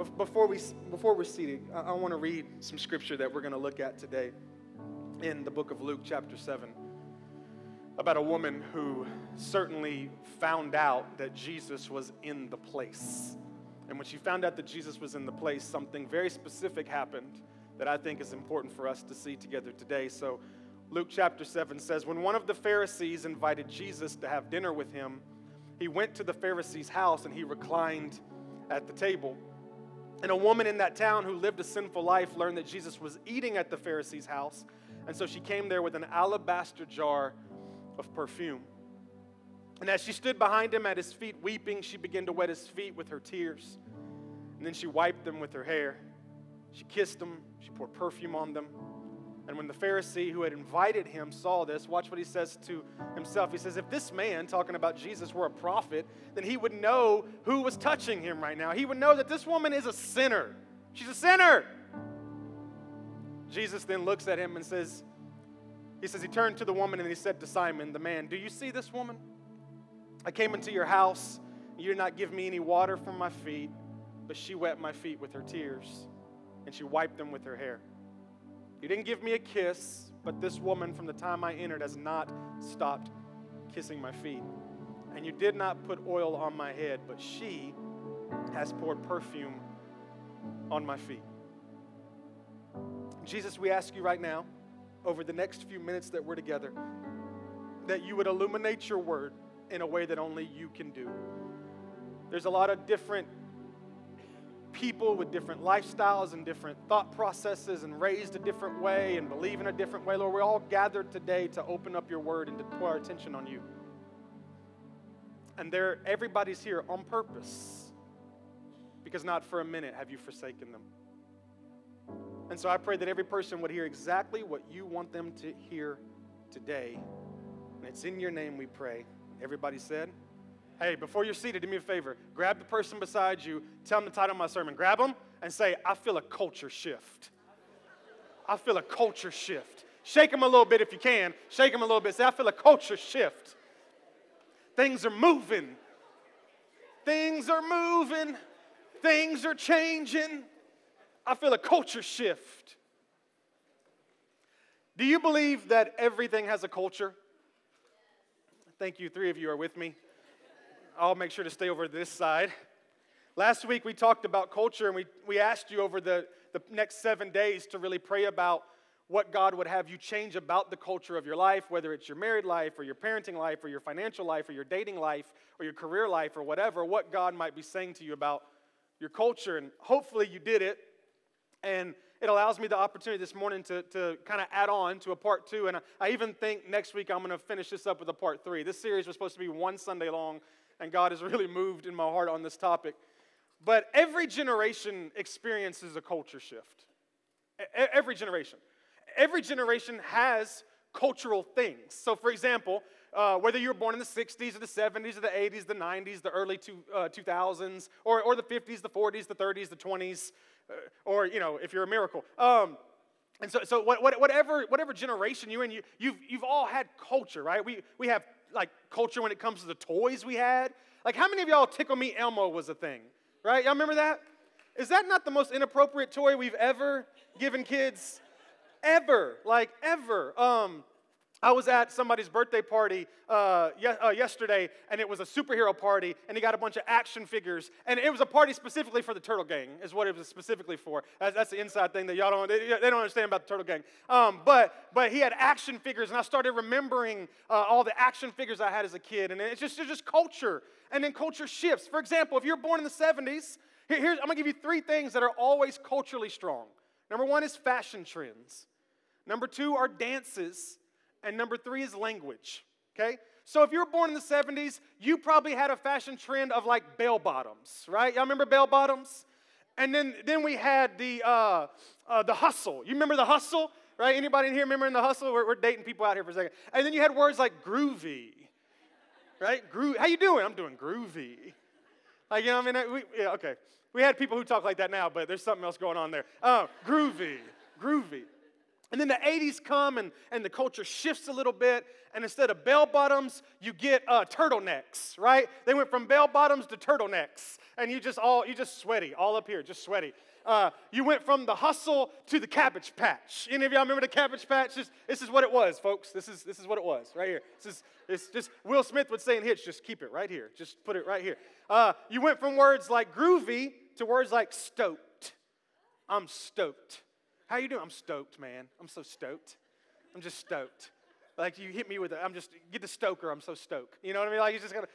Bef- Before, we, before we're seated, I, I want to read some scripture that we're going to look at today in the book of Luke, chapter 7, about a woman who certainly found out that Jesus was in the place. And when she found out that Jesus was in the place, something very specific happened that I think is important for us to see together today. So, Luke chapter 7 says When one of the Pharisees invited Jesus to have dinner with him, he went to the Pharisee's house and he reclined at the table. And a woman in that town who lived a sinful life learned that Jesus was eating at the Pharisee's house. And so she came there with an alabaster jar of perfume. And as she stood behind him at his feet weeping, she began to wet his feet with her tears. And then she wiped them with her hair. She kissed them, she poured perfume on them. And when the Pharisee who had invited him saw this, watch what he says to himself. He says, If this man, talking about Jesus, were a prophet, then he would know who was touching him right now. He would know that this woman is a sinner. She's a sinner. Jesus then looks at him and says, He says, He turned to the woman and he said to Simon, the man, Do you see this woman? I came into your house. You did not give me any water for my feet, but she wet my feet with her tears, and she wiped them with her hair. You didn't give me a kiss, but this woman from the time I entered has not stopped kissing my feet. And you did not put oil on my head, but she has poured perfume on my feet. Jesus, we ask you right now, over the next few minutes that we're together, that you would illuminate your word in a way that only you can do. There's a lot of different people with different lifestyles and different thought processes and raised a different way and believe in a different way. Lord, we're all gathered today to open up your word and to put our attention on you. And there, everybody's here on purpose because not for a minute have you forsaken them. And so I pray that every person would hear exactly what you want them to hear today. And it's in your name we pray. Everybody said, Hey, before you're seated, do me a favor. Grab the person beside you, tell them the title of my sermon. Grab them and say, I feel a culture shift. I feel a culture shift. Shake them a little bit if you can. Shake them a little bit. Say, I feel a culture shift. Things are moving. Things are moving. Things are changing. I feel a culture shift. Do you believe that everything has a culture? Thank you. Three of you are with me. I'll make sure to stay over this side. Last week we talked about culture and we, we asked you over the, the next seven days to really pray about what God would have you change about the culture of your life, whether it's your married life or your parenting life or your financial life or your dating life or your career life or whatever, what God might be saying to you about your culture. And hopefully you did it. And it allows me the opportunity this morning to, to kind of add on to a part two. And I, I even think next week I'm going to finish this up with a part three. This series was supposed to be one Sunday long, and God has really moved in my heart on this topic. But every generation experiences a culture shift. Every generation. Every generation has cultural things. So, for example, uh, whether you were born in the 60s or the 70s or the 80s, the 90s, the early two, uh, 2000s, or, or the 50s, the 40s, the 30s, the 20s, uh, or, you know, if you're a miracle. Um, and so, so what, what, whatever, whatever generation you're in, you, you've, you've all had culture, right? We, we have, like, culture when it comes to the toys we had. Like, how many of y'all Tickle Me Elmo was a thing, right? Y'all remember that? Is that not the most inappropriate toy we've ever given kids? Ever, like, ever. Um, I was at somebody's birthday party uh, ye- uh, yesterday, and it was a superhero party, and he got a bunch of action figures, and it was a party specifically for the Turtle Gang, is what it was specifically for. That's, that's the inside thing that y'all don't they, they don't understand about the Turtle Gang. Um, but but he had action figures, and I started remembering uh, all the action figures I had as a kid, and it's just it's just culture, and then culture shifts. For example, if you're born in the '70s, here, I'm gonna give you three things that are always culturally strong. Number one is fashion trends. Number two are dances. And number three is language. Okay? So if you were born in the 70s, you probably had a fashion trend of like bell bottoms, right? Y'all remember bell bottoms? And then, then we had the, uh, uh, the hustle. You remember the hustle? Right? Anybody in here remembering the hustle? We're, we're dating people out here for a second. And then you had words like groovy, right? Gro- How you doing? I'm doing groovy. Like, you know what I mean? We, yeah, okay. We had people who talk like that now, but there's something else going on there. Uh, groovy, groovy. And then the 80s come and, and the culture shifts a little bit. And instead of bell bottoms, you get uh, turtlenecks, right? They went from bell bottoms to turtlenecks. And you just all, you just sweaty, all up here, just sweaty. Uh, you went from the hustle to the cabbage patch. Any of y'all remember the cabbage patch? This, this is what it was, folks. This is, this is what it was right here. This is it's just, Will Smith would say in Hitch, just keep it right here. Just put it right here. Uh, you went from words like groovy to words like stoked. I'm stoked. How you doing? I'm stoked, man. I'm so stoked. I'm just stoked. Like you hit me with it. I'm just get the stoker. I'm so stoked. You know what I mean? Like you just gotta.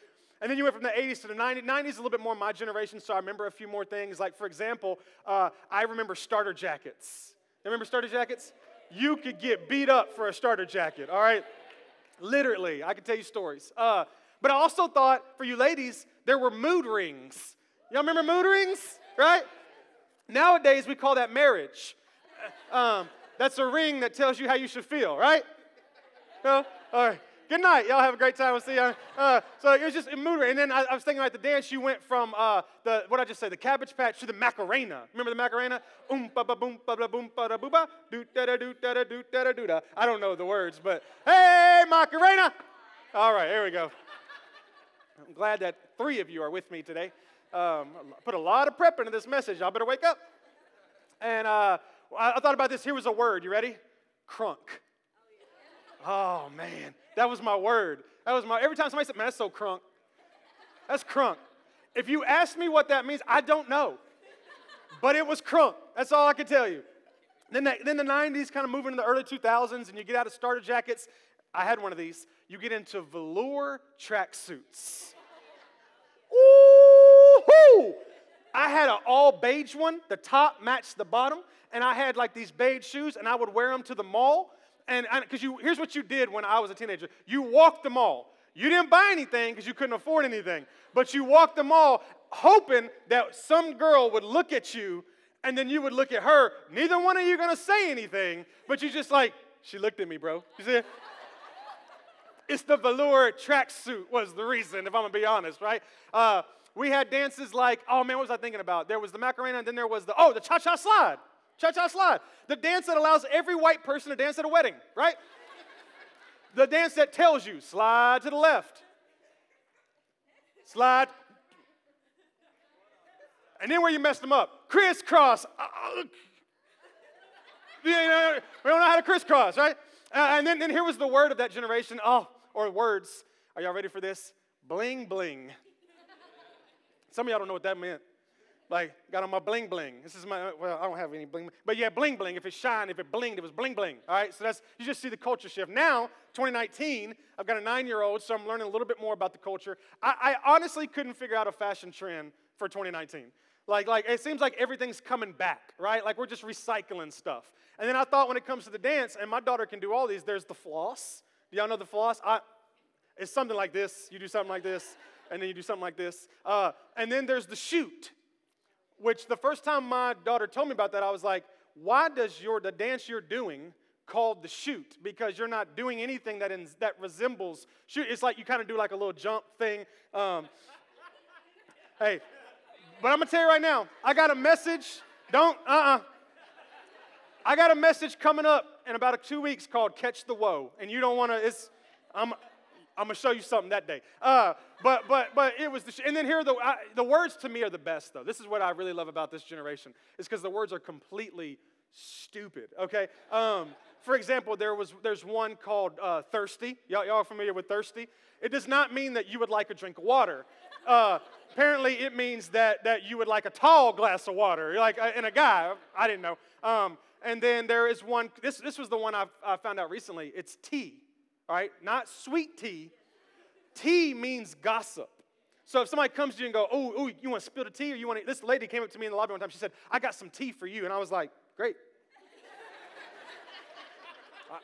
And then you went from the 80s to the 90s. 90s is a little bit more my generation, so I remember a few more things. Like for example, uh, I remember starter jackets. You remember starter jackets? You could get beat up for a starter jacket. All right, literally. I can tell you stories. Uh, but I also thought for you ladies, there were mood rings. Y'all remember mood rings? Right? Nowadays we call that marriage. Um, that's a ring that tells you how you should feel, right? No? All right. Good night. Y'all have a great time. We'll see you. Uh, so it was just a mood. And then I, I, was thinking about the dance. You went from uh, the, what I just say, the Cabbage Patch to the Macarena. Remember the Macarena? Um, ba ba boom, ba ba boom, ba da boo ba, do da do da do da do da. I don't know the words, but hey, Macarena. All right, here we go. I'm glad that three of you are with me today. Um, put a lot of prep into this message. Y'all better wake up. And uh, I thought about this. Here was a word. You ready? Crunk. Oh, man. That was my word. That was my, every time somebody said, man, that's so crunk. That's crunk. If you ask me what that means, I don't know. But it was crunk. That's all I can tell you. Then the, then the 90s kind of moving into the early 2000s, and you get out of starter jackets. I had one of these. You get into velour tracksuits. Ooh! I had an all beige one. The top matched the bottom and I had like these beige shoes, and I would wear them to the mall. And because you, here's what you did when I was a teenager: you walked the mall. You didn't buy anything because you couldn't afford anything, but you walked the mall hoping that some girl would look at you, and then you would look at her. Neither one of you gonna say anything, but you just like, she looked at me, bro. You see? it's the velour tracksuit was the reason, if I'm gonna be honest, right? Uh, we had dances like, oh man, what was I thinking about? There was the Macarena, and then there was the, oh, the cha cha slide. Cha cha slide. The dance that allows every white person to dance at a wedding, right? the dance that tells you slide to the left, slide. And then where you messed them up, crisscross. We don't know how to crisscross, right? Uh, and then, then here was the word of that generation. Oh, or words. Are y'all ready for this? Bling bling. Some of y'all don't know what that meant like got on my bling bling. This is my well, I don't have any bling, but yeah, bling bling. If it shined, if it blinged, it was bling bling. All right, so that's you just see the culture shift. Now, 2019, I've got a nine-year-old, so I'm learning a little bit more about the culture. I, I honestly couldn't figure out a fashion trend for 2019. Like, like it seems like everything's coming back, right? Like we're just recycling stuff. And then I thought when it comes to the dance, and my daughter can do all these. There's the floss. Do y'all know the floss? I, it's something like this. You do something like this, and then you do something like this. Uh, and then there's the shoot which the first time my daughter told me about that, I was like, why does your the dance you're doing called the shoot? Because you're not doing anything that in, that resembles shoot. It's like you kind of do like a little jump thing. Um, hey, but I'm gonna tell you right now, I got a message. Don't uh-uh. I got a message coming up in about two weeks called "Catch the Woe," and you don't want to. It's I'm I'm gonna show you something that day. Uh, but but but it was the sh- and then here the I, the words to me are the best though. This is what I really love about this generation is because the words are completely stupid. Okay. Um, for example, there was there's one called uh, thirsty. Y'all, y'all familiar with thirsty? It does not mean that you would like a drink of water. Uh, apparently, it means that that you would like a tall glass of water. Like in uh, a guy. I didn't know. Um, and then there is one. This this was the one I, I found out recently. It's tea all right? Not sweet tea. Tea means gossip. So if somebody comes to you and go, oh, oh, you want to spill the tea or you want to, this lady came up to me in the lobby one time. She said, I got some tea for you. And I was like, great.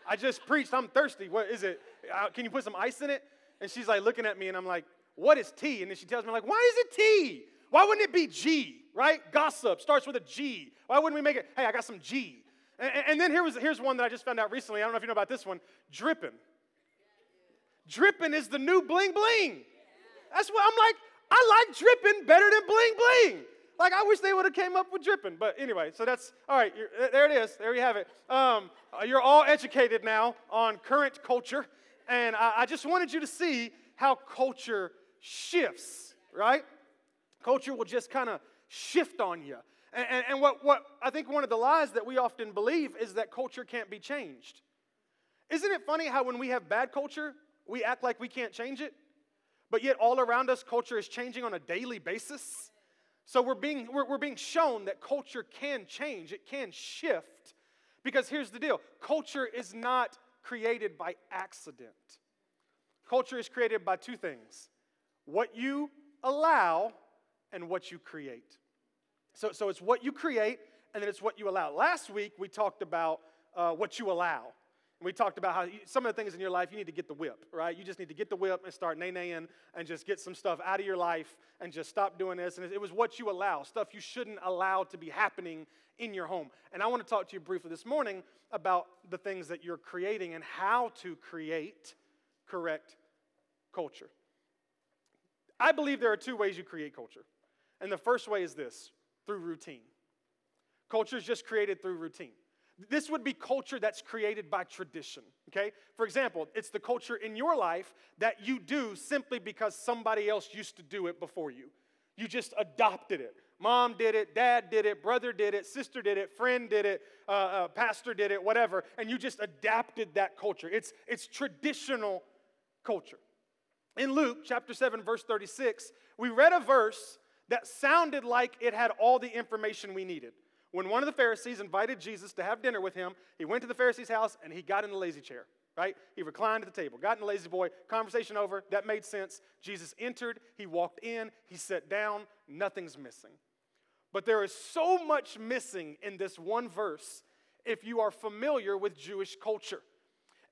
I, just preached. I'm thirsty. What is it? Uh, can you put some ice in it? And she's like looking at me and I'm like, what is tea? And then she tells me like, why is it tea? Why wouldn't it be G, right? Gossip starts with a G. Why wouldn't we make it, hey, I got some G. And, and then here was, here's one that I just found out recently. I don't know if you know about this one. Dripping. Dripping is the new bling bling. That's what I'm like, I like dripping better than bling bling. Like, I wish they would have came up with dripping. But anyway, so that's, all right, there it is. There you have it. Um, uh, you're all educated now on current culture. And I, I just wanted you to see how culture shifts, right? Culture will just kind of shift on you. And, and, and, what, what I think one of the lies that we often believe is that culture can't be changed. Isn't it funny how when we have bad culture, we act like we can't change it? But yet, all around us, culture is changing on a daily basis. So we're being, we're, we're being shown that culture can change, it can shift. Because here's the deal culture is not created by accident. Culture is created by two things what you allow and what you create. So, so it's what you create and then it's what you allow. Last week we talked about uh, what you allow. And we talked about how you, some of the things in your life you need to get the whip, right? You just need to get the whip and start nay-naying and just get some stuff out of your life and just stop doing this. And it was what you allow, stuff you shouldn't allow to be happening in your home. And I want to talk to you briefly this morning about the things that you're creating and how to create correct culture. I believe there are two ways you create culture. And the first way is this through routine. Culture is just created through routine. This would be culture that's created by tradition, okay? For example, it's the culture in your life that you do simply because somebody else used to do it before you. You just adopted it. Mom did it, dad did it, brother did it, sister did it, friend did it, uh, uh, pastor did it, whatever, and you just adapted that culture. It's, it's traditional culture. In Luke chapter 7, verse 36, we read a verse that sounded like it had all the information we needed. When one of the Pharisees invited Jesus to have dinner with him, he went to the Pharisee's house and he got in the lazy chair, right? He reclined at the table, got in the La-Z-Boy, conversation over, that made sense. Jesus entered, he walked in, he sat down, nothing's missing. But there is so much missing in this one verse if you are familiar with Jewish culture.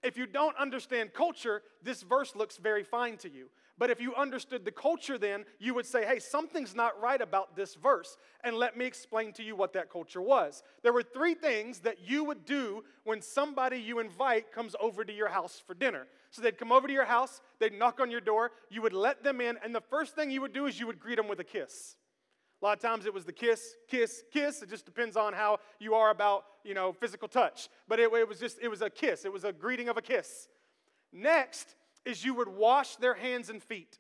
If you don't understand culture, this verse looks very fine to you. But if you understood the culture, then you would say, hey, something's not right about this verse. And let me explain to you what that culture was. There were three things that you would do when somebody you invite comes over to your house for dinner. So they'd come over to your house, they'd knock on your door, you would let them in, and the first thing you would do is you would greet them with a kiss. A lot of times it was the kiss, kiss, kiss. It just depends on how you are about, you know, physical touch. But it, it was just, it was a kiss. It was a greeting of a kiss. Next is you would wash their hands and feet.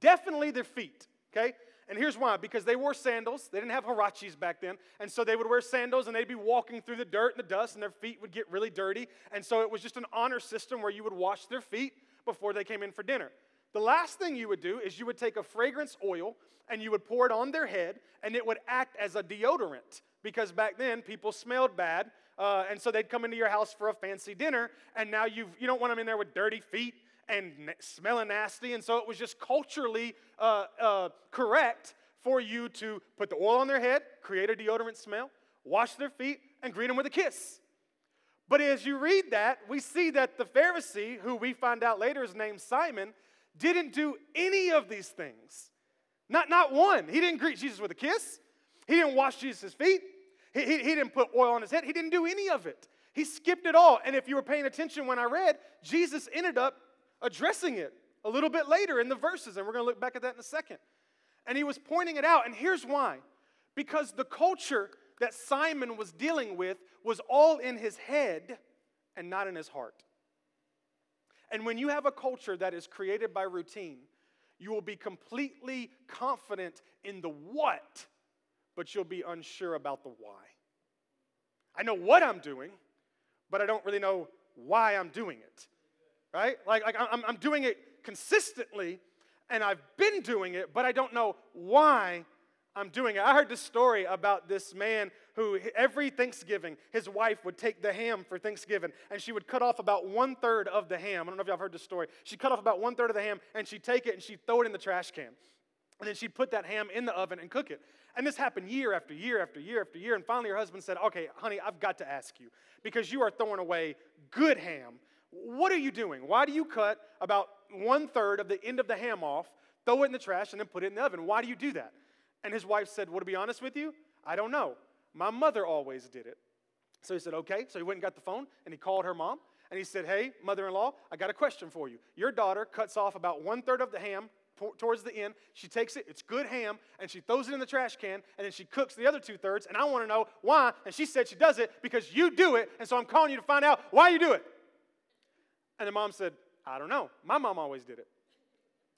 Definitely their feet, okay? And here's why because they wore sandals. They didn't have huaraches back then. And so they would wear sandals and they'd be walking through the dirt and the dust and their feet would get really dirty. And so it was just an honor system where you would wash their feet before they came in for dinner. The last thing you would do is you would take a fragrance oil and you would pour it on their head, and it would act as a deodorant because back then people smelled bad. Uh, and so they'd come into your house for a fancy dinner, and now you've, you don't want them in there with dirty feet and n- smelling nasty. And so it was just culturally uh, uh, correct for you to put the oil on their head, create a deodorant smell, wash their feet, and greet them with a kiss. But as you read that, we see that the Pharisee, who we find out later is named Simon, didn't do any of these things. Not, not one. He didn't greet Jesus with a kiss. He didn't wash Jesus' feet. He, he, he didn't put oil on his head. He didn't do any of it. He skipped it all. And if you were paying attention when I read, Jesus ended up addressing it a little bit later in the verses. And we're going to look back at that in a second. And he was pointing it out. And here's why because the culture that Simon was dealing with was all in his head and not in his heart. And when you have a culture that is created by routine, you will be completely confident in the what, but you'll be unsure about the why. I know what I'm doing, but I don't really know why I'm doing it. Right? Like, like I'm, I'm doing it consistently, and I've been doing it, but I don't know why I'm doing it. I heard this story about this man who every Thanksgiving, his wife would take the ham for Thanksgiving and she would cut off about one third of the ham. I don't know if y'all heard this story. She'd cut off about one third of the ham and she'd take it and she'd throw it in the trash can. And then she'd put that ham in the oven and cook it. And this happened year after year after year after year. And finally, her husband said, Okay, honey, I've got to ask you because you are throwing away good ham. What are you doing? Why do you cut about one third of the end of the ham off, throw it in the trash, and then put it in the oven? Why do you do that? And his wife said, Well, to be honest with you, I don't know. My mother always did it. So he said, Okay. So he went and got the phone and he called her mom and he said, Hey, mother in law, I got a question for you. Your daughter cuts off about one third of the ham, towards the end. She takes it, it's good ham, and she throws it in the trash can, and then she cooks the other two thirds. And I want to know why. And she said she does it because you do it, and so I'm calling you to find out why you do it. And the mom said, I don't know. My mom always did it.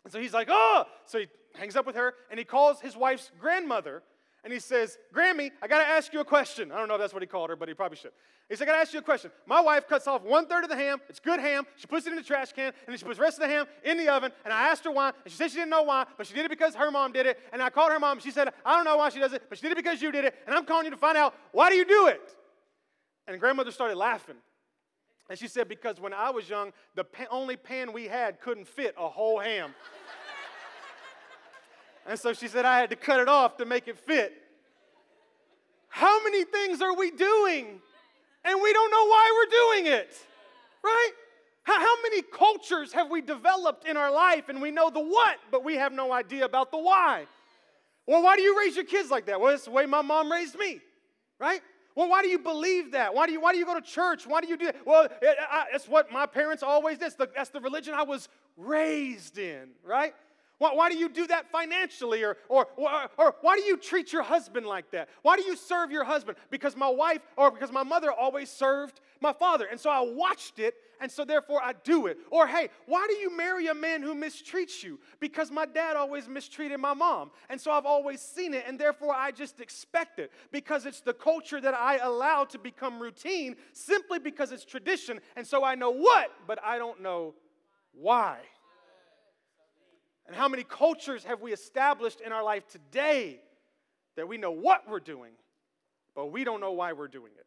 And so he's like, oh! So he hangs up with her, and he calls his wife's grandmother, and he says, Grammy, I got to ask you a question. I don't know if that's what he called her, but he probably should. He said, I got to ask you a question. My wife cuts off one third of the ham. It's good ham. She puts it in the trash can, and then she puts the rest of the ham in the oven. And I asked her why, and she said she didn't know why, but she did it because her mom did it. And I called her mom, and she said, I don't know why she does it, but she did it because you did it. And I'm calling you to find out why do you do it? And grandmother started laughing. And she said, Because when I was young, the pa- only pan we had couldn't fit a whole ham. And so she said, I had to cut it off to make it fit. How many things are we doing and we don't know why we're doing it? Right? How, many cultures have we developed in our life and we know the what, but we have no idea about the why? Well, why do you raise your kids like that? Well, it's the way my mom raised me, right? Well, why do you believe that? Why do you, why do you go to church? Why do you do that? Well, it, I, it's what my parents always did. That's the, that's the religion I was raised in, right? Why, why do you do that financially? Or, or, or, or why do you treat your husband like that? Why do you serve your husband? Because my wife or because my mother always served my father. And so I watched it, and so therefore I do it. Or, hey, why do you marry a man who mistreats you? Because my dad always mistreated my mom. And so I've always seen it, and therefore I just expect it. Because it's the culture that I allow to become routine simply because it's tradition. And so I know what, but I don't know why. And how many cultures have we established in our life today that we know what we're doing, but we don't know why we're doing it?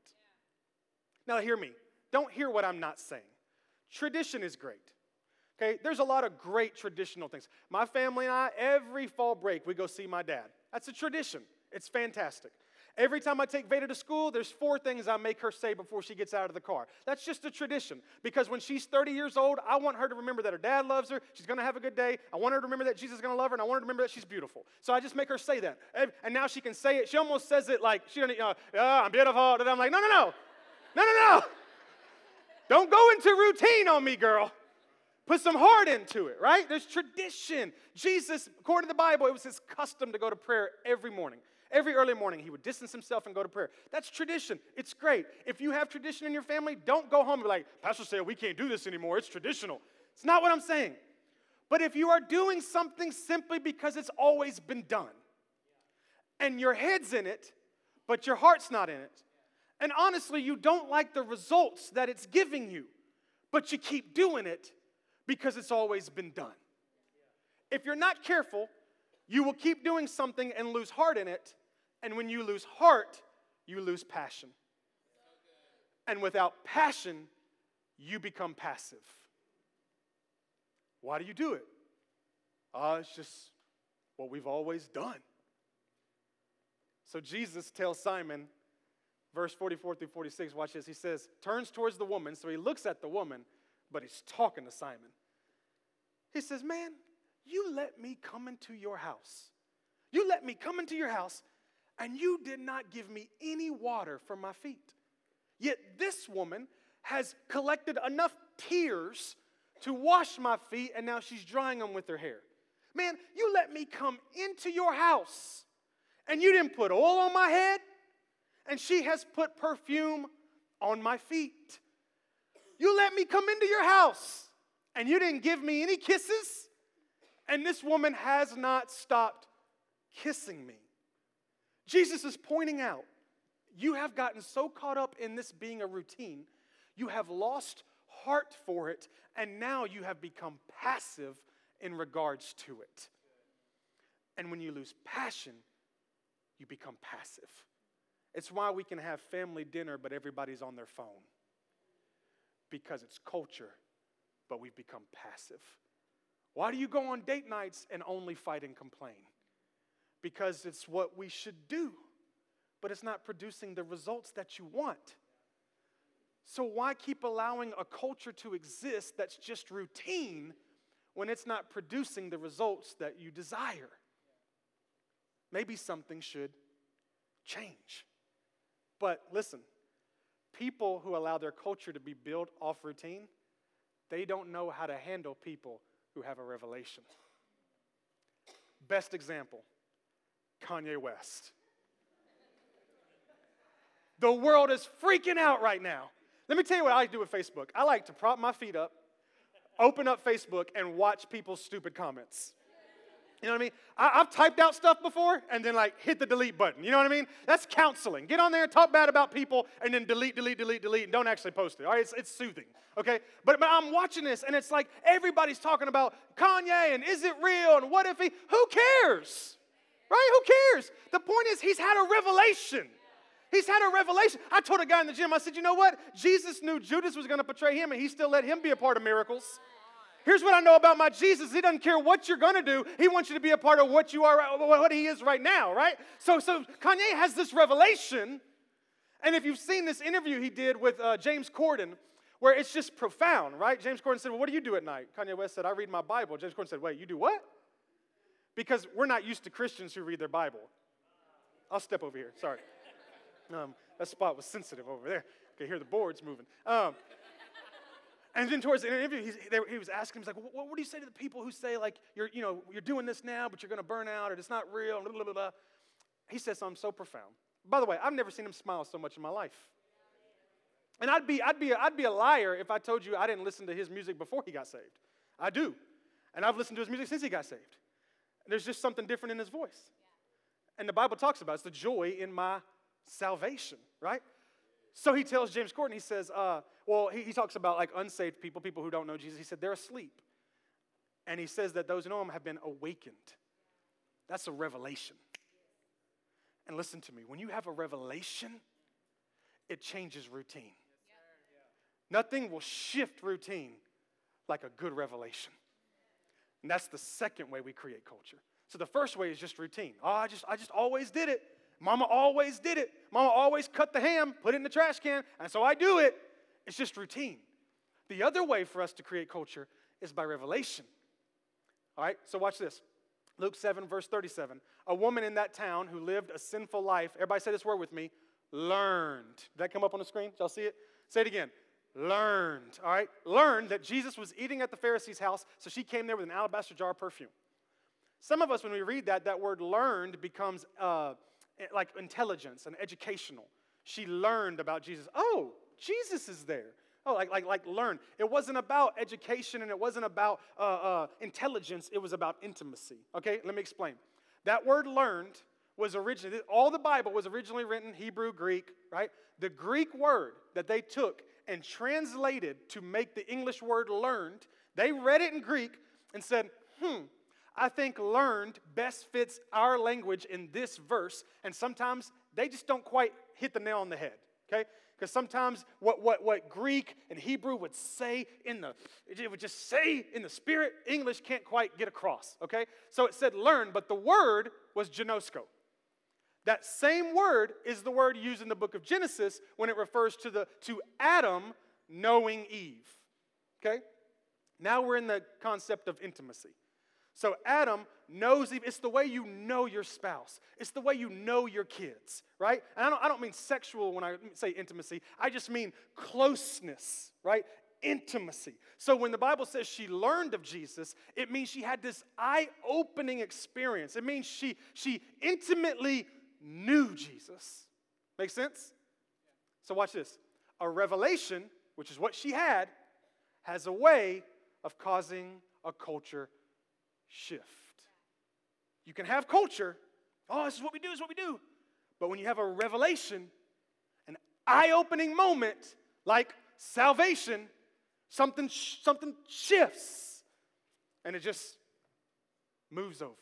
Now, hear me. Don't hear what I'm not saying. Tradition is great. Okay, there's a lot of great traditional things. My family and I, every fall break, we go see my dad. That's a tradition. It's fantastic. Every time I take Veda to school, there's four things I make her say before she gets out of the car. That's just a tradition because when she's 30 years old, I want her to remember that her dad loves her. She's going to have a good day. I want her to remember that Jesus is going to love her, and I want her to remember that she's beautiful. So I just make her say that. And now she can say it. She almost says it like, she doesn't, uh, yeah, I'm beautiful. And I'm like, no, no, no. No, no, no. Don't go into routine on me, girl. Put some heart into it, right? There's tradition. Jesus, according to the Bible, it was his custom to go to prayer every morning. Every early morning, he would distance himself and go to prayer. That's tradition. It's great. If you have tradition in your family, don't go home and be like, Pastor said we can't do this anymore. It's traditional. It's not what I'm saying. But if you are doing something simply because it's always been done, and your head's in it, but your heart's not in it, and honestly, you don't like the results that it's giving you, but you keep doing it because it's always been done. If you're not careful, you will keep doing something and lose heart in it and when you lose heart, you lose passion. And without passion, you become passive. Why do you do it? Uh, it's just what we've always done. So Jesus tells Simon, verse 44 through 46, watch this. He says, turns towards the woman. So he looks at the woman, but he's talking to Simon. He says, Man, you let me come into your house. You let me come into your house and you did not give me any water for my feet. Yet this woman has collected enough tears to wash my feet, and now she's drying them with her hair. Man, you let me come into your house, and you didn't put oil on my head, and she has put perfume on my feet. You let me come into your house, and you didn't give me any kisses, and this woman has not stopped kissing me. Jesus is pointing out you have gotten so caught up in this being a routine, you have lost heart for it, and now you have become passive in regards to it. And when you lose passion, you become passive. It's why we can have family dinner, but everybody's on their phone. Because it's culture, but we've become passive. Why do you go on date nights and only fight and complain? Because it's what we should do, but it's not producing the results that you want. So, why keep allowing a culture to exist that's just routine when it's not producing the results that you desire? Maybe something should change. But listen, people who allow their culture to be built off routine, they don't know how to handle people who have a revelation. Best example Kanye West. The world is freaking out right now. Let me tell you what I like do with Facebook. I like to prop my feet up, open up Facebook, and watch people's stupid comments. You know what I mean? I, have typed out stuff before and then like hit the delete button. You know what I mean? That's counseling. Get on there, and talk bad about people, and then delete, delete, delete, delete, and don't actually post it. All right, it's, it's soothing. Okay, but, but I'm watching this and it's like everybody's talking about Kanye and is it real and what if he? Who cares? Right? Who cares? The point is he's had a revelation. He's had a revelation. I told a guy in the gym, I said, you know what? Jesus knew Judas was going to betray him, and he still let him be a part of miracles. Here's what I know about my Jesus. He doesn't care what you're going to do. He wants you to be a part of what you are, what he is right now, right? So, so Kanye has this revelation. And if you've seen this interview he did with uh, James Corden, where it's just profound, right? James Corden said, Well, what do you do at night? Kanye West said, I read my Bible. James Corden said, Wait, you do what? Because we're not used to Christians who read their Bible. I'll step over here. Sorry. Um, that spot was sensitive over there. I could hear the boards moving. Um, and then towards the interview, they, he was asking, he's like, what, what, do you say to the people who say, like, you're, you know, you're doing this now, but you're going to burn out, or it's not real, blah, blah, blah, blah. He said something so profound. By the way, I've never seen him smile so much in my life. And I'd be, I'd, be, I'd be a liar if I told you I didn't listen to his music before he got saved. I do. And I've listened to his music since he got saved. There's just something different in his voice. And the Bible talks about it. it's the joy in my salvation, right? So he tells James Corden, he says, uh, well, he, he talks about like unsaved people, people who don't know Jesus. He said, they're asleep. And he says that those who know him have been awakened. That's a revelation. And listen to me, when you have a revelation, it changes routine. Nothing will shift routine like a good revelation. And that's the second way we create culture. So the first way is just routine. Oh, I just I just always did it. Mama always did it. Mama always cut the ham, put it in the trash can, and so I do it. It's just routine. The other way for us to create culture is by revelation. All right, so watch this. Luke 7, verse 37. A woman in that town who lived a sinful life, everybody say this word with me, learned. Did that come up on the screen? Did y'all see it? Say it again. Learned, all right? Learned that Jesus was eating at the Pharisee's house, so she came there with an alabaster jar of perfume. Some of us, when we read that, that word learned becomes uh, Eh, like intelligence and educational. She learned about Jesus. Oh, Jesus is there. Oh, like, like, like learn. It wasn't about education and it wasn't about uh, uh, intelligence, it was about intimacy. Okay, let me explain. That word learned was originally, all the Bible was originally written Hebrew, Greek, right? The Greek word that they took and translated to make the English word learned, they read it in Greek and said, hmm, I think learned best fits our language in this verse, and sometimes they just don't quite hit the nail on the head, okay? Because sometimes what, what, what Greek and Hebrew would say in the, it would just say in the spirit, English can't quite get across, okay? So it said learn, but the word was ginosko. That same word is the word used in the book of Genesis when it refers to, the, to Adam knowing Eve, okay? Now we're in the concept of intimacy. So Adam knows Eve. it's the way you know your spouse. It's the way you know your kids, right? And I don't, I don't mean sexual when I say intimacy. I just mean closeness, right? Intimacy. So when the Bible says she learned of Jesus, it means she had this eye-opening experience. It means she, she intimately knew Jesus. Make sense? So watch this. A revelation, which is what she had, has a way of causing a culture shift. You can have culture. Oh, this is what we do, this is what we do. But when you have a revelation, an eye opening moment like salvation, something, something shifts and it just moves over.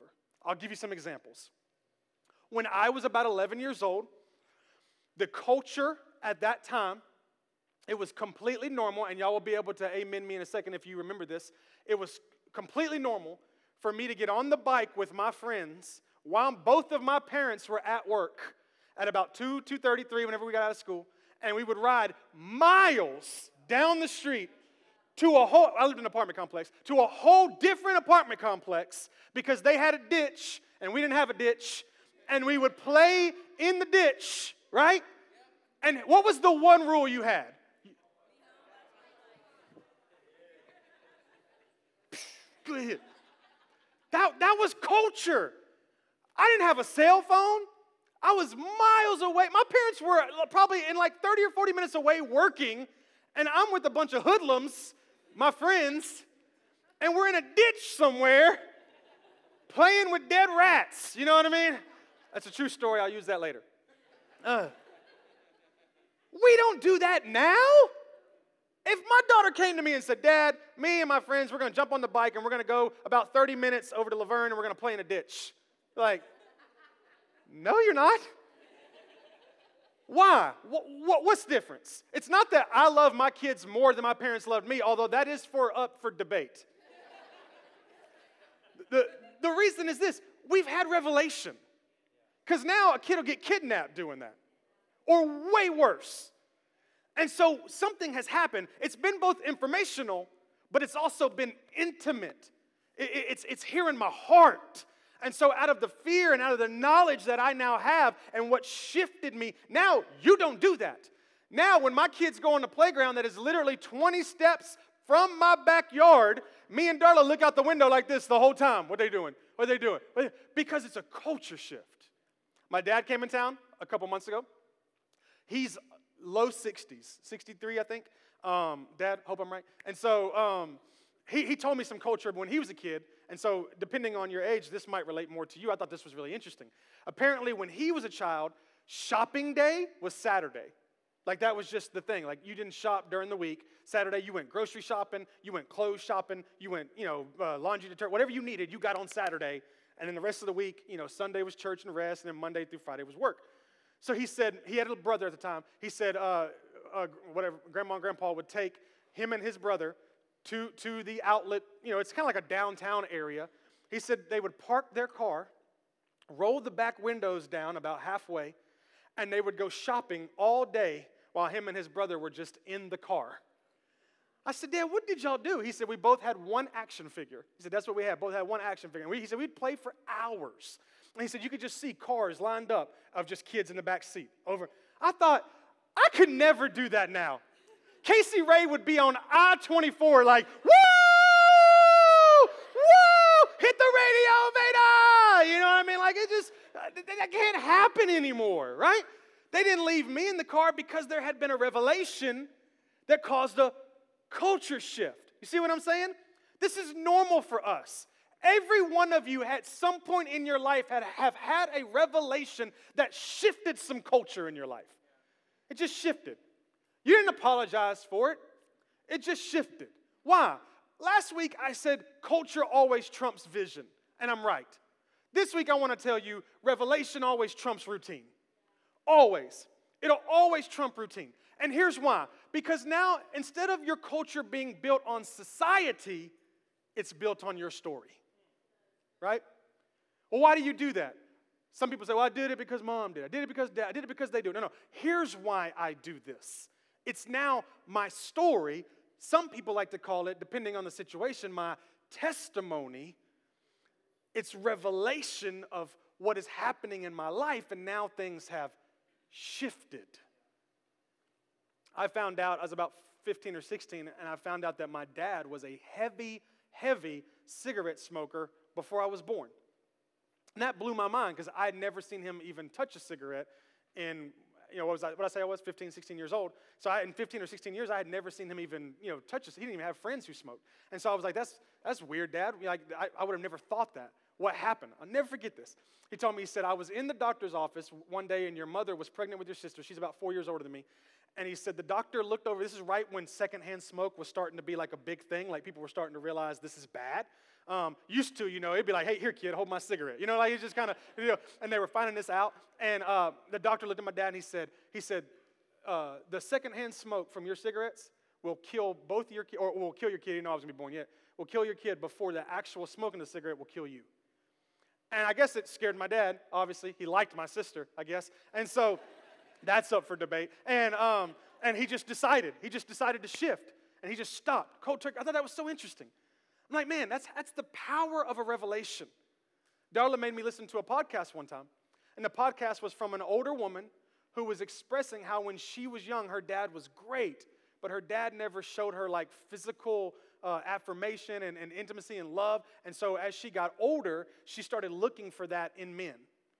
I'll give you some examples. When I was about 11 years old, the culture at that time, it was completely normal, and y'all will be able to amen me in a second if you remember this. It was completely normal for me to get on the bike with my friends while both of my parents were at work at about 2 2.33 whenever we got out of school and we would ride miles down the street to a whole i lived in an apartment complex to a whole different apartment complex because they had a ditch and we didn't have a ditch and we would play in the ditch right and what was the one rule you had That, that was culture. I didn't have a cell phone. I was miles away. My parents were probably in like 30 or 40 minutes away working, and I'm with a bunch of hoodlums, my friends, and we're in a ditch somewhere playing with dead rats. You know what I mean? That's a true story. I'll use that later. Uh, we don't do that now. If my daughter came to me and said, Dad, me and my friends, we're going to jump on the bike and we're going to go about 30 minutes over to La Vergne and we're going to play in a ditch. Like, no, you're not. Why? What, what's the difference? It's not that I love my kids more than my parents loved me, although that is for up for debate. the, the reason is this we've had revelation. Because now a kid will get kidnapped doing that, or way worse. And so something has happened. It's been both informational, but it's also been intimate. It's, it's here in my heart. And so, out of the fear and out of the knowledge that I now have and what shifted me, now you don't do that. Now, when my kids go on the playground that is literally 20 steps from my backyard, me and Darla look out the window like this the whole time. What are they doing? What are they doing? Because it's a culture shift. My dad came in town a couple months ago. He's low 60s, 63, I think. Um, dad, hope I'm right. And so um, he, he told me some culture when he was a kid. And so, depending on your age, this might relate more to you. I thought this was really interesting. Apparently, when he was a child, shopping day was Saturday. Like that was just the thing. Like you didn't shop during the week. Saturday you went grocery shopping, you went clothes shopping, you went, you know, uh, laundry detergent, whatever you needed, you got on Saturday. And then the rest of the week, you know, Sunday was church and rest, and then Monday through Friday was work. So he said, he had a brother at the time. He said, uh, uh, whatever, grandma and grandpa would take him and his brother to, to the outlet, you know, it's kind of like a downtown area. He said they would park their car, roll the back windows down about halfway, and they would go shopping all day while him and his brother were just in the car. I said, Dad, what did y'all do? He said, We both had one action figure. He said, That's what we had. Both had one action figure. And we, he said, We'd play for hours. And he said, You could just see cars lined up of just kids in the back seat over. I thought, I could never do that now. Casey Ray would be on I 24, like, Woo! Woo! Hit the radio, Veda! You know what I mean? Like, it just, uh, that can't happen anymore, right? They didn't leave me in the car because there had been a revelation that caused a culture shift. You see what I'm saying? This is normal for us. Every one of you at some point in your life had, have had a revelation that shifted some culture in your life. It just shifted. You didn't apologize for it, it just shifted. Why? Last week I said culture always trumps vision, and I'm right. This week I want to tell you revelation always trumps routine. Always. It'll always trump routine. And here's why because now, instead of your culture being built on society, it's built on your story. Right? Well, why do you do that? Some people say, well, I did it because mom did. I did it because dad. I did it because they do. No, no. Here's why I do this. It's now my story. Some people like to call it, depending on the situation, my testimony. It's revelation of what is happening in my life, and now things have shifted. I found out, I was about 15 or 16, and I found out that my dad was a heavy, heavy cigarette smoker before I was born. And that blew my mind because I had never seen him even touch a cigarette in, you know, what was I, what I say I was, 15, 16 years old. So I, in 15 or 16 years, I had never seen him even, you know, touch a, he didn't even have friends who smoked. And so I was like, that's, that's weird, Dad. Like, I, I would have never thought that. What happened? I'll never forget this. He told me, he said, I was in the doctor's office one day and your mother was pregnant with your sister. She's about four years older than me. And he said, the doctor looked over, this is right when secondhand smoke was starting to be like a big thing, like people were starting to realize this is bad. Um, used to, you know, it'd be like, hey, here, kid, hold my cigarette. You know, like he's just kind of, you know, and they were finding this out. And uh, the doctor looked at my dad and he said, he said, uh, the secondhand smoke from your cigarettes will kill both your, or will kill your kid, you know I was gonna be born yet, will kill your kid before the actual smoking the cigarette will kill you. And I guess it scared my dad, obviously. He liked my sister, I guess. And so that's up for debate. And, um, and he just decided. He just decided to shift. And he just stopped. Cold turkey. I thought that was so interesting. I'm like, man, that's, that's the power of a revelation. Darla made me listen to a podcast one time. And the podcast was from an older woman who was expressing how when she was young, her dad was great, but her dad never showed her like physical uh, affirmation and, and intimacy and love. And so as she got older, she started looking for that in men.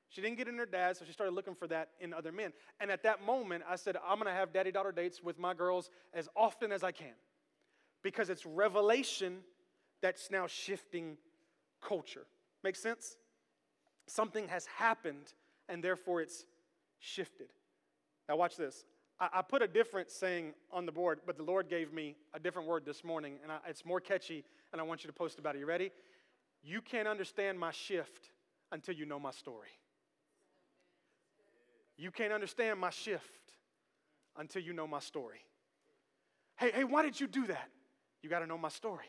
She didn't get in her dad, so she started looking for that in other men. And at that moment, I said, I'm gonna have daddy daughter dates with my girls as often as I can because it's revelation that's now shifting culture. Make sense? Something has happened, and therefore it's shifted. Now, watch this. I, put a different saying on the board, but the Lord gave me a different word this morning, and I, it's more catchy, and I want you to post about it. You ready? You can't understand my shift until you know my story. You can't understand my shift until you know my story. Hey, hey, why did you do that? You got to know my story.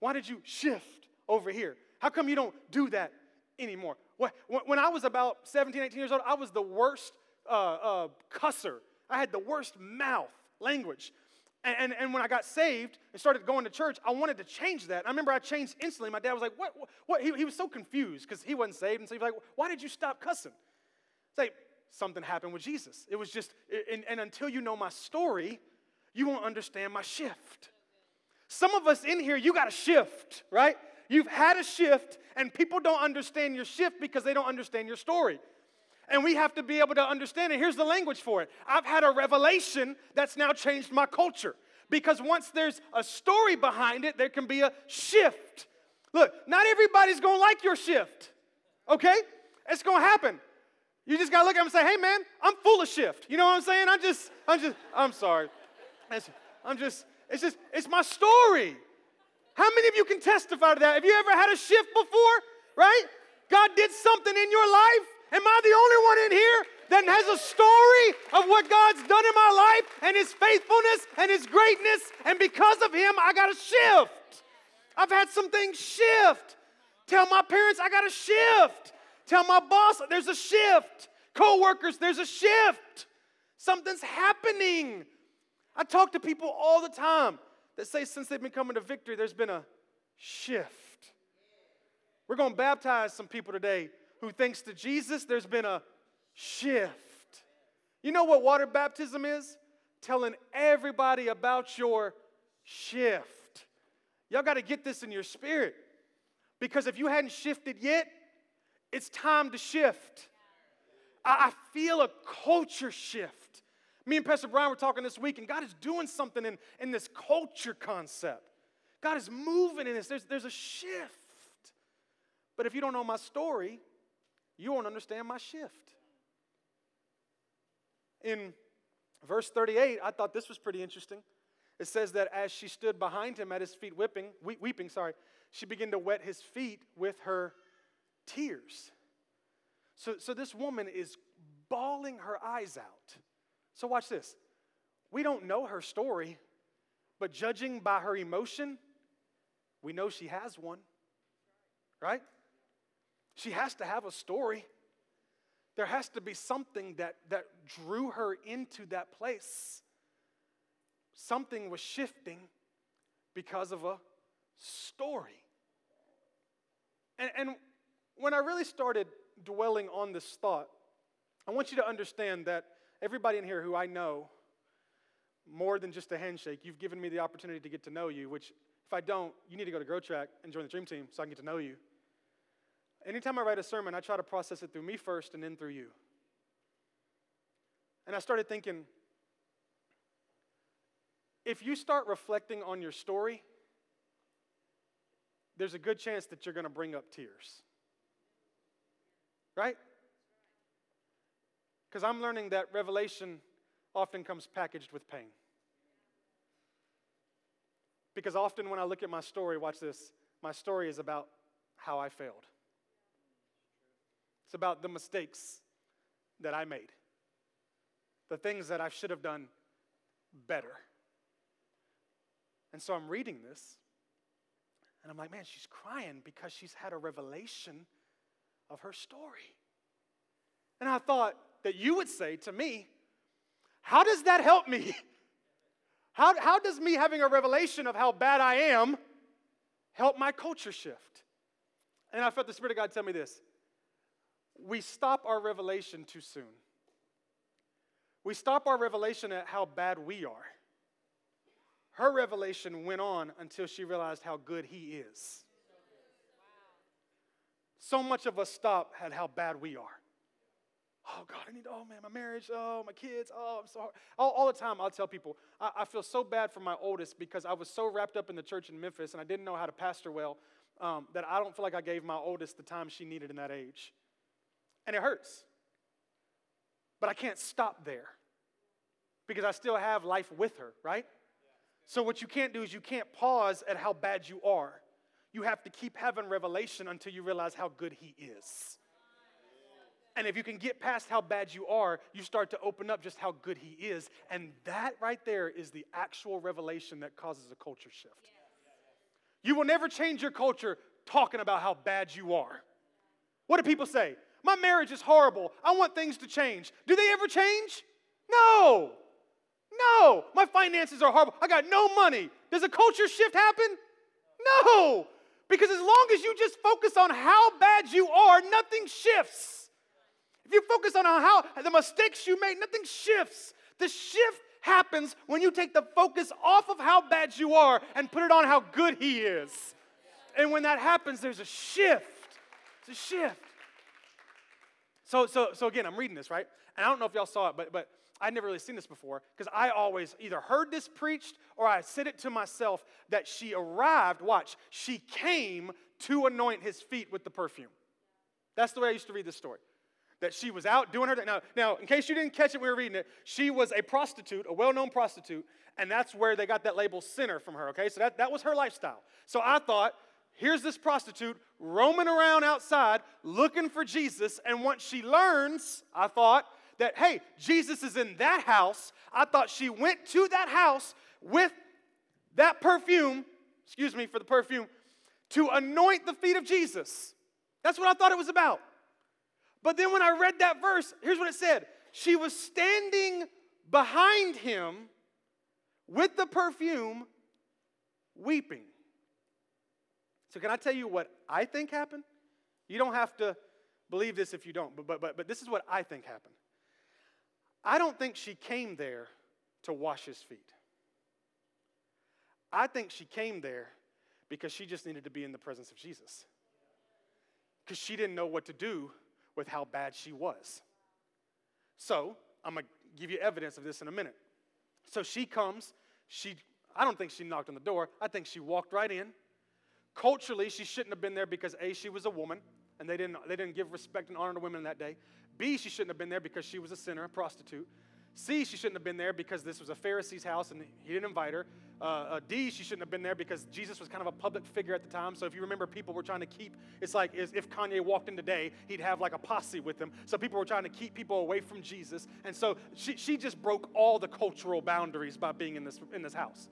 Why did you shift over here? How come you don't do that anymore? When I was about 17, 18 years old, I was the worst uh, uh, cusser. I had the worst mouth language. And, and, and, when I got saved and started going to church, I wanted to change that. I remember I changed instantly. My dad was like, What? what? He, he was so confused because he wasn't saved. And so he was like, Why did you stop cussing? It's like, something happened with Jesus. It was just, and, and until you know my story, you won't understand my shift. Some of us in here, you got a shift, right? You've had a shift, and people don't understand your shift because they don't understand your story. And we have to be able to understand it. Here's the language for it I've had a revelation that's now changed my culture. Because once there's a story behind it, there can be a shift. Look, not everybody's gonna like your shift, okay? It's gonna happen. You just gotta look at them and say, hey man, I'm full of shift. You know what I'm saying? I'm just, I'm just, I'm sorry. I'm just, it's just, it's my story. How many of you can testify to that? Have you ever had a shift before? Right? God did something in your life. Am I the only one in here that has a story of what God's done in my life and His faithfulness and His greatness? And because of Him, I got a shift. I've had some things shift. Tell my parents I got a shift. Tell my boss there's a shift. Co-workers, there's a shift. Something's happening. I talk to people all the time that say since they've been coming to victory, there's been a shift. We're going to baptize some people today who, thanks to Jesus, there's been a shift. You know what water baptism is? Telling everybody about your shift. Y'all got to get this in your spirit. Because if you hadn't shifted yet, it's time to shift. I feel a culture shift. Me and Pastor Brian were talking this week, and God is doing something in, in this culture concept. God is moving in this. There's, there's a shift. But if you don't know my story, you won't understand my shift. In verse 38, I thought this was pretty interesting. It says that as she stood behind him at his feet, whipping, weeping, sorry, she began to wet his feet with her tears. So, so this woman is bawling her eyes out. So, watch this. We don't know her story, but judging by her emotion, we know she has one, right? She has to have a story. There has to be something that, that drew her into that place. Something was shifting because of a story. And, and when I really started dwelling on this thought, I want you to understand that everybody in here who I know more than just a handshake, you've given me the opportunity to get to know you, which if I don't, you need to go to Grow Track and join the Dream Team so I can get to know you. Anytime I write a sermon, I try to process it through me first and then through you. And I started thinking if you start reflecting on your story, there's a good chance that you're going to bring up tears. Right? Because I'm learning that revelation often comes packaged with pain. Because often when I look at my story, watch this, my story is about how I failed. It's about the mistakes that I made, the things that I should have done better. And so I'm reading this, and I'm like, man, she's crying because she's had a revelation of her story. And I thought, that you would say to me, How does that help me? How, how does me having a revelation of how bad I am help my culture shift? And I felt the Spirit of God tell me this we stop our revelation too soon. We stop our revelation at how bad we are. her revelation went on until she realized how good he is. So much of us stop at how bad we are. Oh God, I need, oh man, my marriage, oh, my kids, oh, I'm sorry. All, all the time, I'll tell people, I, I, feel so bad for my oldest because I was so wrapped up in the church in Memphis and I didn't know how to pastor well um, that I don't feel like I gave my oldest the time she needed in that age. And it hurts. But I can't stop there because I still have life with her, right? So, what you can't do is you can't pause at how bad you are. You have to keep having revelation until you realize how good He is. And if you can get past how bad you are, you start to open up just how good He is. And that right there is the actual revelation that causes a culture shift. You will never change your culture talking about how bad you are. What do people say? My marriage is horrible. I want things to change. Do they ever change? No. No. My finances are horrible. I got no money. Does a culture shift happen? No. Because as long as you just focus on how bad you are, nothing shifts. If you focus on how the mistakes you made, nothing shifts. The shift happens when you take the focus off of how bad you are and put it on how good He is. And when that happens, there's a shift. It's a shift. So, so, so again, I'm reading this, right? And I don't know if y'all saw it, but, but I'd never really seen this before because I always either heard this preached or I said it to myself that she arrived, watch, she came to anoint his feet with the perfume. That's the way I used to read this story. That she was out doing her thing. Now, now, in case you didn't catch it we were reading it, she was a prostitute, a well known prostitute, and that's where they got that label sinner from her, okay? So that, that was her lifestyle. So I thought, here's this prostitute roaming around outside looking for Jesus, and once she learns, I thought, that, hey, Jesus is in that house. I thought she went to that house with that perfume, excuse me for the perfume, to anoint the feet of Jesus. That's what I thought it was about. But then when I read that verse, here's what it said She was standing behind him with the perfume, weeping. So, can I tell you what I think happened? You don't have to believe this if you don't, but, but, but, this is what I think happened. I don't think she came there to wash his feet. I think she came there because she just needed to be in the presence of Jesus. Because she didn't know what to do with how bad she was. So, I'm going to give you evidence of this in a minute. So she comes, she I don't think she knocked on the door. I think she walked right in. Culturally, she shouldn't have been there because A, she was a woman, and they didn't, they didn't give respect and honor to women that day. B, she shouldn't have been there because she was a sinner, a prostitute. C, she shouldn't have been there because this was a Pharisee's house and he didn't invite her. Uh, uh, D, she shouldn't have been there because Jesus was kind of a public figure at the time. So if you remember, people were trying to keep, it's like if Kanye walked in today, he'd have like a posse with him. So people were trying to keep people away from Jesus. And so she, she just broke all the cultural boundaries by being in this, in this house.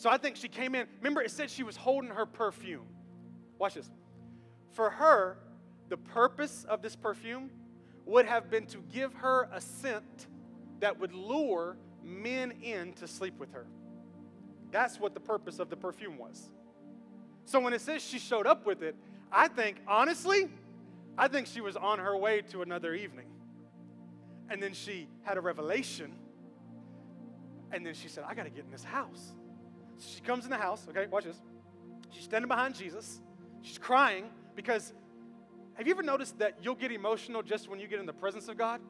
So I think she came in, remember, it said she was holding her perfume. Watch this. For her, the purpose of this perfume would have been to give her a scent that would lure men in to sleep with her. That's what the purpose of the perfume was. So when it says she showed up with it, I think, honestly, I think she was on her way to another evening. And then she had a revelation. And then she said, I got to get in this house. She comes in the house, okay, watch this. She's standing behind Jesus. She's crying because have you ever noticed that you'll get emotional just when you get in the presence of God?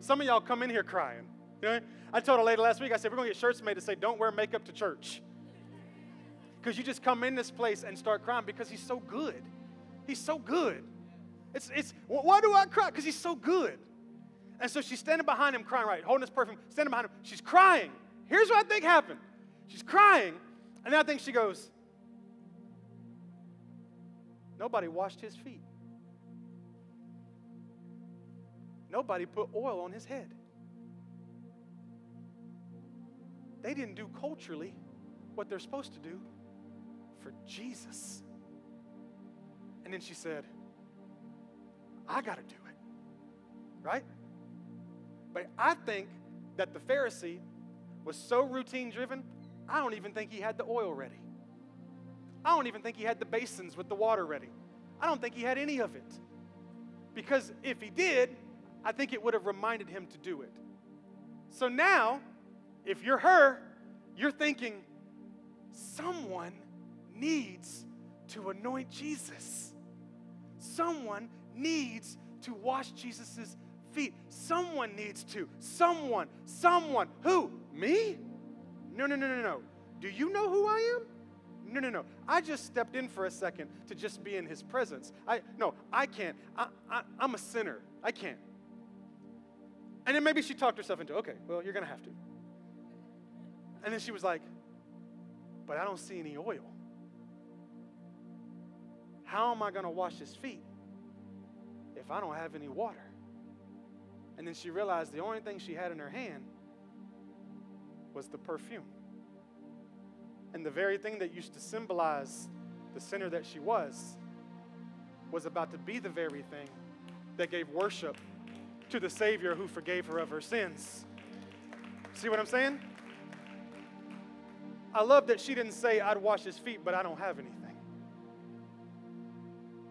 Some of y'all come in here crying. You know? I told a lady last week, I said, we're going to get shirts made to say, don't wear makeup to church. Because you just come in this place and start crying because he's so good. He's so good. It's, it's why do I cry? Because he's so good. And so she's standing behind him crying, right, holding this perfume, standing behind him. She's crying. Here's what I think happened. She's crying, and I think she goes, Nobody washed his feet. Nobody put oil on his head. They didn't do culturally what they're supposed to do for Jesus. And then she said, I got to do it. Right? But I think that the Pharisee was so routine driven, I don't even think he had the oil ready. I don't even think he had the basins with the water ready. I don't think he had any of it. Because if he did, I think it would have reminded him to do it. So now, if you're her, you're thinking, someone needs to anoint Jesus. Someone needs to wash Jesus' feet. Someone needs to. Someone, someone. Who? Me? No, no, no, no, no. Do you know who I am? No, no, no. I just stepped in for a second to just be in his presence. I no, I can't. I, I, I'm a sinner. I can't. And then maybe she talked herself into, okay, well, you're gonna have to. And then she was like, but I don't see any oil. How am I gonna wash his feet if I don't have any water? And then she realized the only thing she had in her hand was the perfume. And the very thing that used to symbolize the sinner that she was was about to be the very thing that gave worship to the Savior who forgave her of her sins. See what I'm saying? I love that she didn't say, I'd wash his feet, but I don't have anything.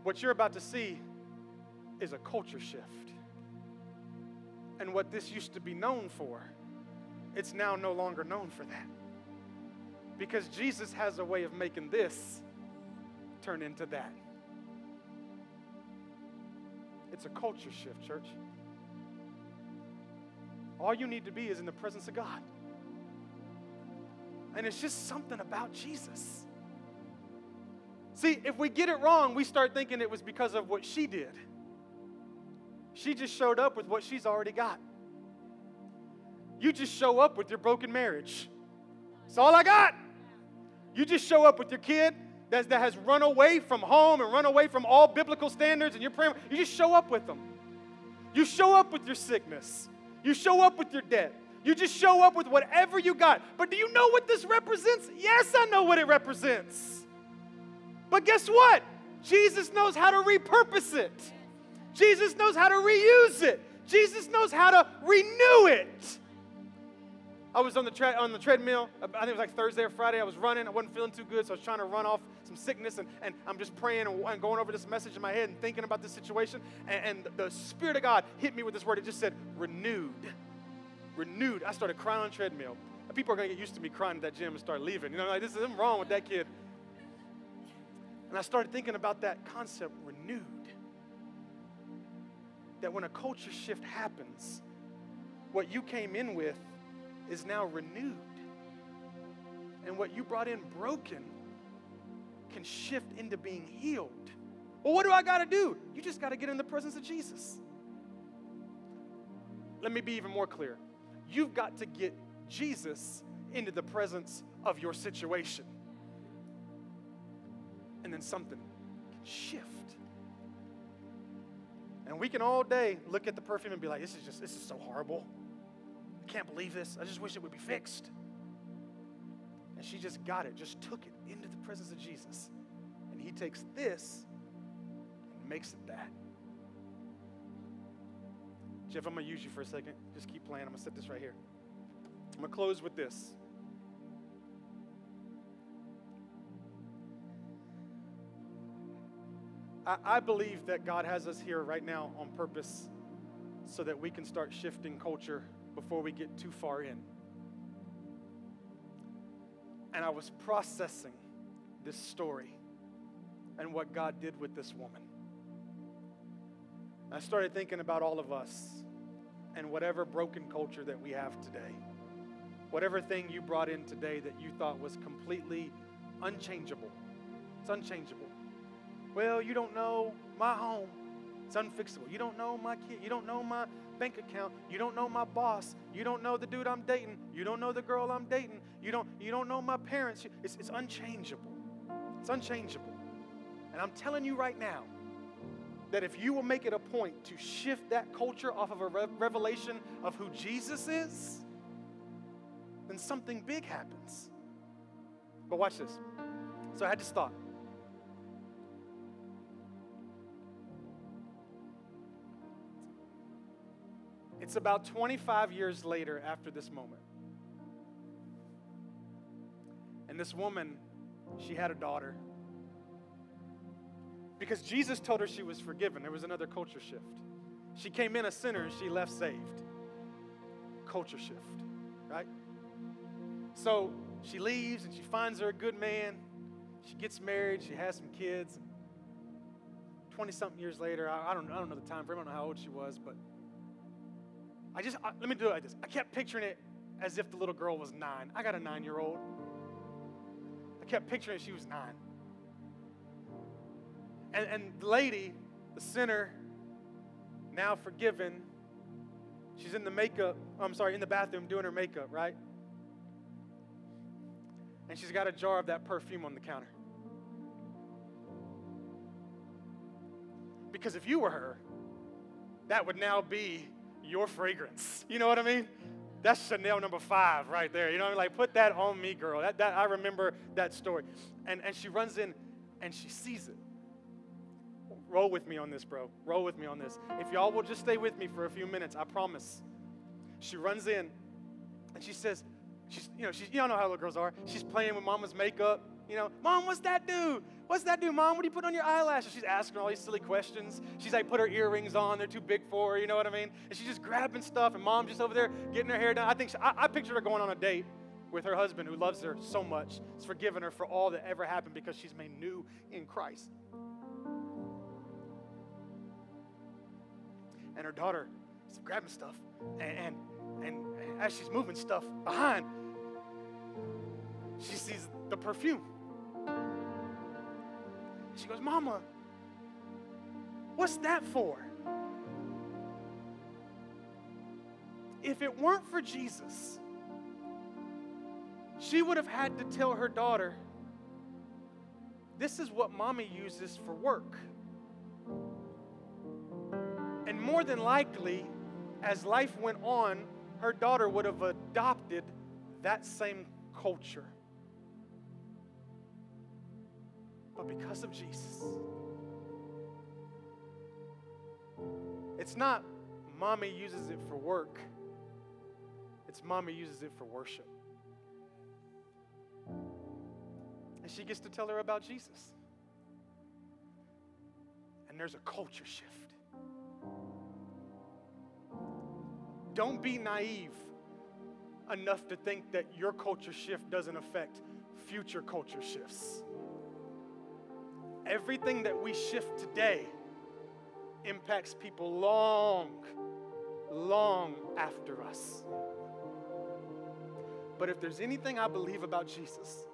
What you're about to see is a culture shift. And what this used to be known for, it's now no longer known for that. Because Jesus has a way of making this turn into that. It's a culture shift, church. All you need to be is in the presence of God. And it's just something about Jesus. See, if we get it wrong, we start thinking it was because of what she did. She just showed up with what she's already got. You just show up with your broken marriage. That's all I got. You just show up with your kid that, that has run away from home and run away from all biblical standards, and you're praying. You just show up with them. You show up with your sickness. You show up with your debt. You just show up with whatever you got. But do you know what this represents? Yes, I know what it represents. But guess what? Jesus knows how to repurpose it. Jesus knows how to reuse it. Jesus knows how to renew it. I was on the, on the treadmill. I think it was like Thursday or Friday. I was running. I wasn't feeling too good, so I was trying to run off some sickness. And, and I'm just praying and, and going over this message in my head and thinking about this situation. And, and the Spirit of God hit me with this word. It just said, renewed. Renewed. I started crying on the treadmill. People are going to get used to me crying at that gym and start leaving. You know, like, this is wrong with that kid. And I started thinking about that concept, renewed. That when a culture shift happens, what you came in with is now renewed. And what you brought in broken can shift into being healed. Well, what do I got to do? You just got to get in the presence of Jesus. Let me be even more clear. You've got to get Jesus into the presence of your situation. And then something can shift. And we can all day look at the perfume and be like, this is just, this is so horrible. I can't believe this. I just wish it would be fixed. And she just got it, just took it into the presence of Jesus. And he takes this and makes it that. Jeff, I'm going to use you for a second. Just keep playing. I'm going to set this right here. I'm going to close with this. I, I believe that God has us here right now on purpose so that we can start shifting culture before we get too far in. And I was processing this story and what God did with this woman. I started thinking about all of us and whatever broken culture that we have today. Whatever thing you brought in today that you thought was completely unchangeable. It's unchangeable. Well, you don't know my home. It's unfixable. You don't know my kid. You don't know my bank account. You don't know my boss. You don't know the dude I'm dating. You don't know the girl I'm dating. You don't, you don't know my parents. It's, it's unchangeable. It's unchangeable. And I'm telling you right now that if you will make it a point to shift that culture off of a re- revelation of who Jesus is, then something big happens. But watch this. So I had this thought. It's about 25 years later after this moment. And this woman, she had a daughter. Because Jesus told her she was forgiven. There was another culture shift. She came in a sinner and she left saved. Culture shift, right? So she leaves and she finds her a good man. She gets married, she has some kids. 20 something years later, I, don't, I don't know the time frame, I don't know how old she was, but I just, I, let me do it like this. I kept picturing it as if the little girl was nine. I got a nine year old. I kept picturing she was nine. And, and the lady, the sinner, now forgiven, she's in the makeup, I'm sorry, in the bathroom doing her makeup, right? And she's got a jar of that perfume on the counter. Because if you were her, that would now be your fragrance. You know what I mean? That's Chanel number five right there. You know, I mean? like put that on me, girl. That, that I remember that story. And and she runs in and she sees it. Roll with me on this, bro. Roll with me on this. If y'all will just stay with me for a few minutes, I promise. She runs in and she says, she's, you know, she's, you all know how little girls are. She's playing with mama's makeup. You know, mom, what's that do? What's that do, mom? What do you put on your eyelashes? She's asking all these silly questions. She's like, put her earrings on. They're too big for her. You know what I mean? And she's just grabbing stuff, and mom's just over there getting her hair done. I think she, I, I pictured her going on a date with her husband who loves her so much. He's forgiven her for all that ever happened because she's made new in Christ. And her daughter is grabbing stuff, and, and, and as she's moving stuff behind, she sees the perfume. She goes, Mama, what's that for? If it weren't for Jesus, she would have had to tell her daughter, This is what mommy uses for work. And more than likely, as life went on, her daughter would have adopted that same culture. But because of Jesus, it's not mommy uses it for work, it's mommy uses it for worship. And she gets to tell her about Jesus. And there's a culture shift. Don't be naive enough to think that your culture shift doesn't affect future culture shifts. Everything that we shift today impacts people long, long after us. But if there's anything I believe about Jesus,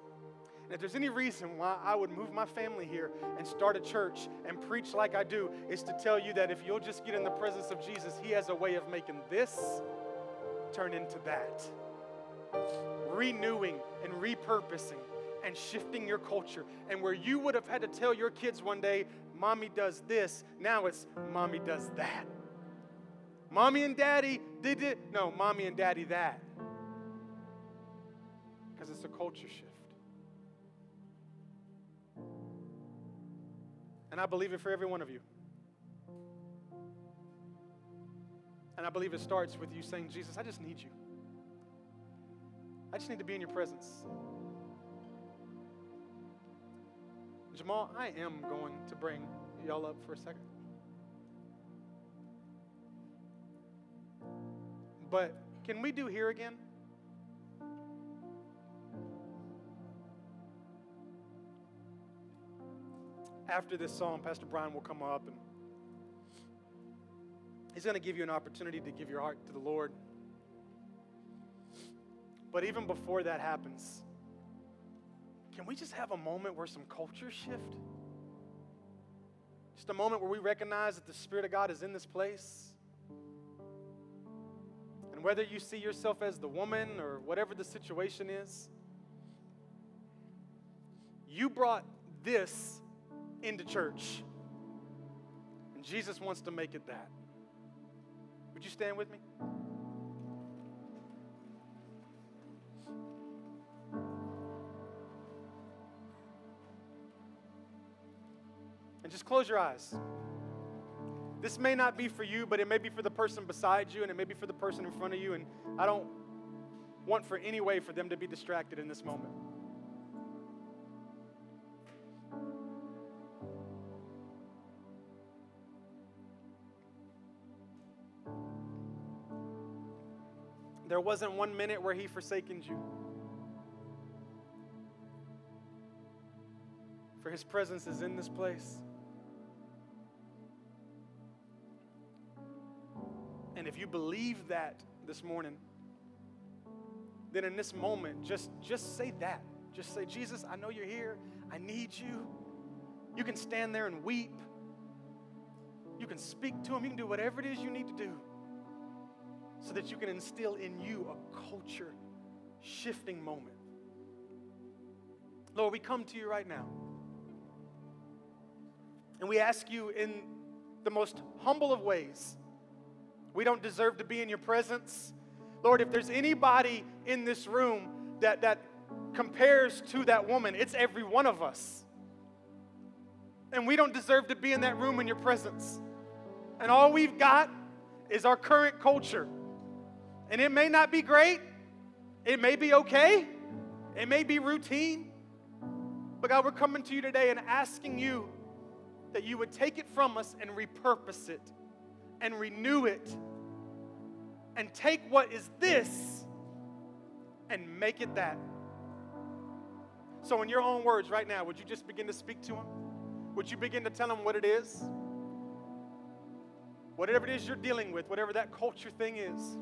and if there's any reason why I would move my family here and start a church and preach like I do, is to tell you that if you'll just get in the presence of Jesus, He has a way of making this turn into that. Renewing and repurposing and shifting your culture. And where you would have had to tell your kids one day, Mommy does this, now it's Mommy does that. Mommy and Daddy did it. No, Mommy and Daddy that. Because it's a culture shift. And I believe it for every one of you. And I believe it starts with you saying, Jesus, I just need you. I just need to be in your presence. Jamal, I am going to bring y'all up for a second. But can we do here again? after this song, Pastor Brian will come up and he's going to give you an opportunity to give your heart to the Lord. But even before that happens, can we just have a moment where some cultures shift? Just a moment where we recognize that the Spirit of God is in this place. And whether you see yourself as the woman or whatever the situation is, you brought this into church. And Jesus wants to make it that. Would you stand with me? Just close your eyes. This may not be for you, but it may be for the person beside you, and it may be for the person in front of you. And I don't want for any way for them to be distracted in this moment. There wasn't one minute where he forsaken you. for his presence is in this place. If you believe that this morning, then in this moment, just, just say that. Just say, Jesus, I know you're here. I need you. You can stand there and weep. You can speak to him. You can do whatever it is you need to do so that you can instill in you a culture shifting moment. Lord, we come to you right now. And we ask you in the most humble of ways. We don't deserve to be in your presence. Lord, if there's anybody in this room that, that compares to that woman, it's every one of us. And we don't deserve to be in that room in your presence. And all we've got is our current culture. And it may not be great, it may be okay, it may be routine. But God, we're coming to you today and asking you that you would take it from us and repurpose it and renew it and take what is this and make it that. So, in your own words right now, would you just begin to speak to him? Would you begin to tell him what it is? Whatever it is you're dealing with, whatever that culture thing is.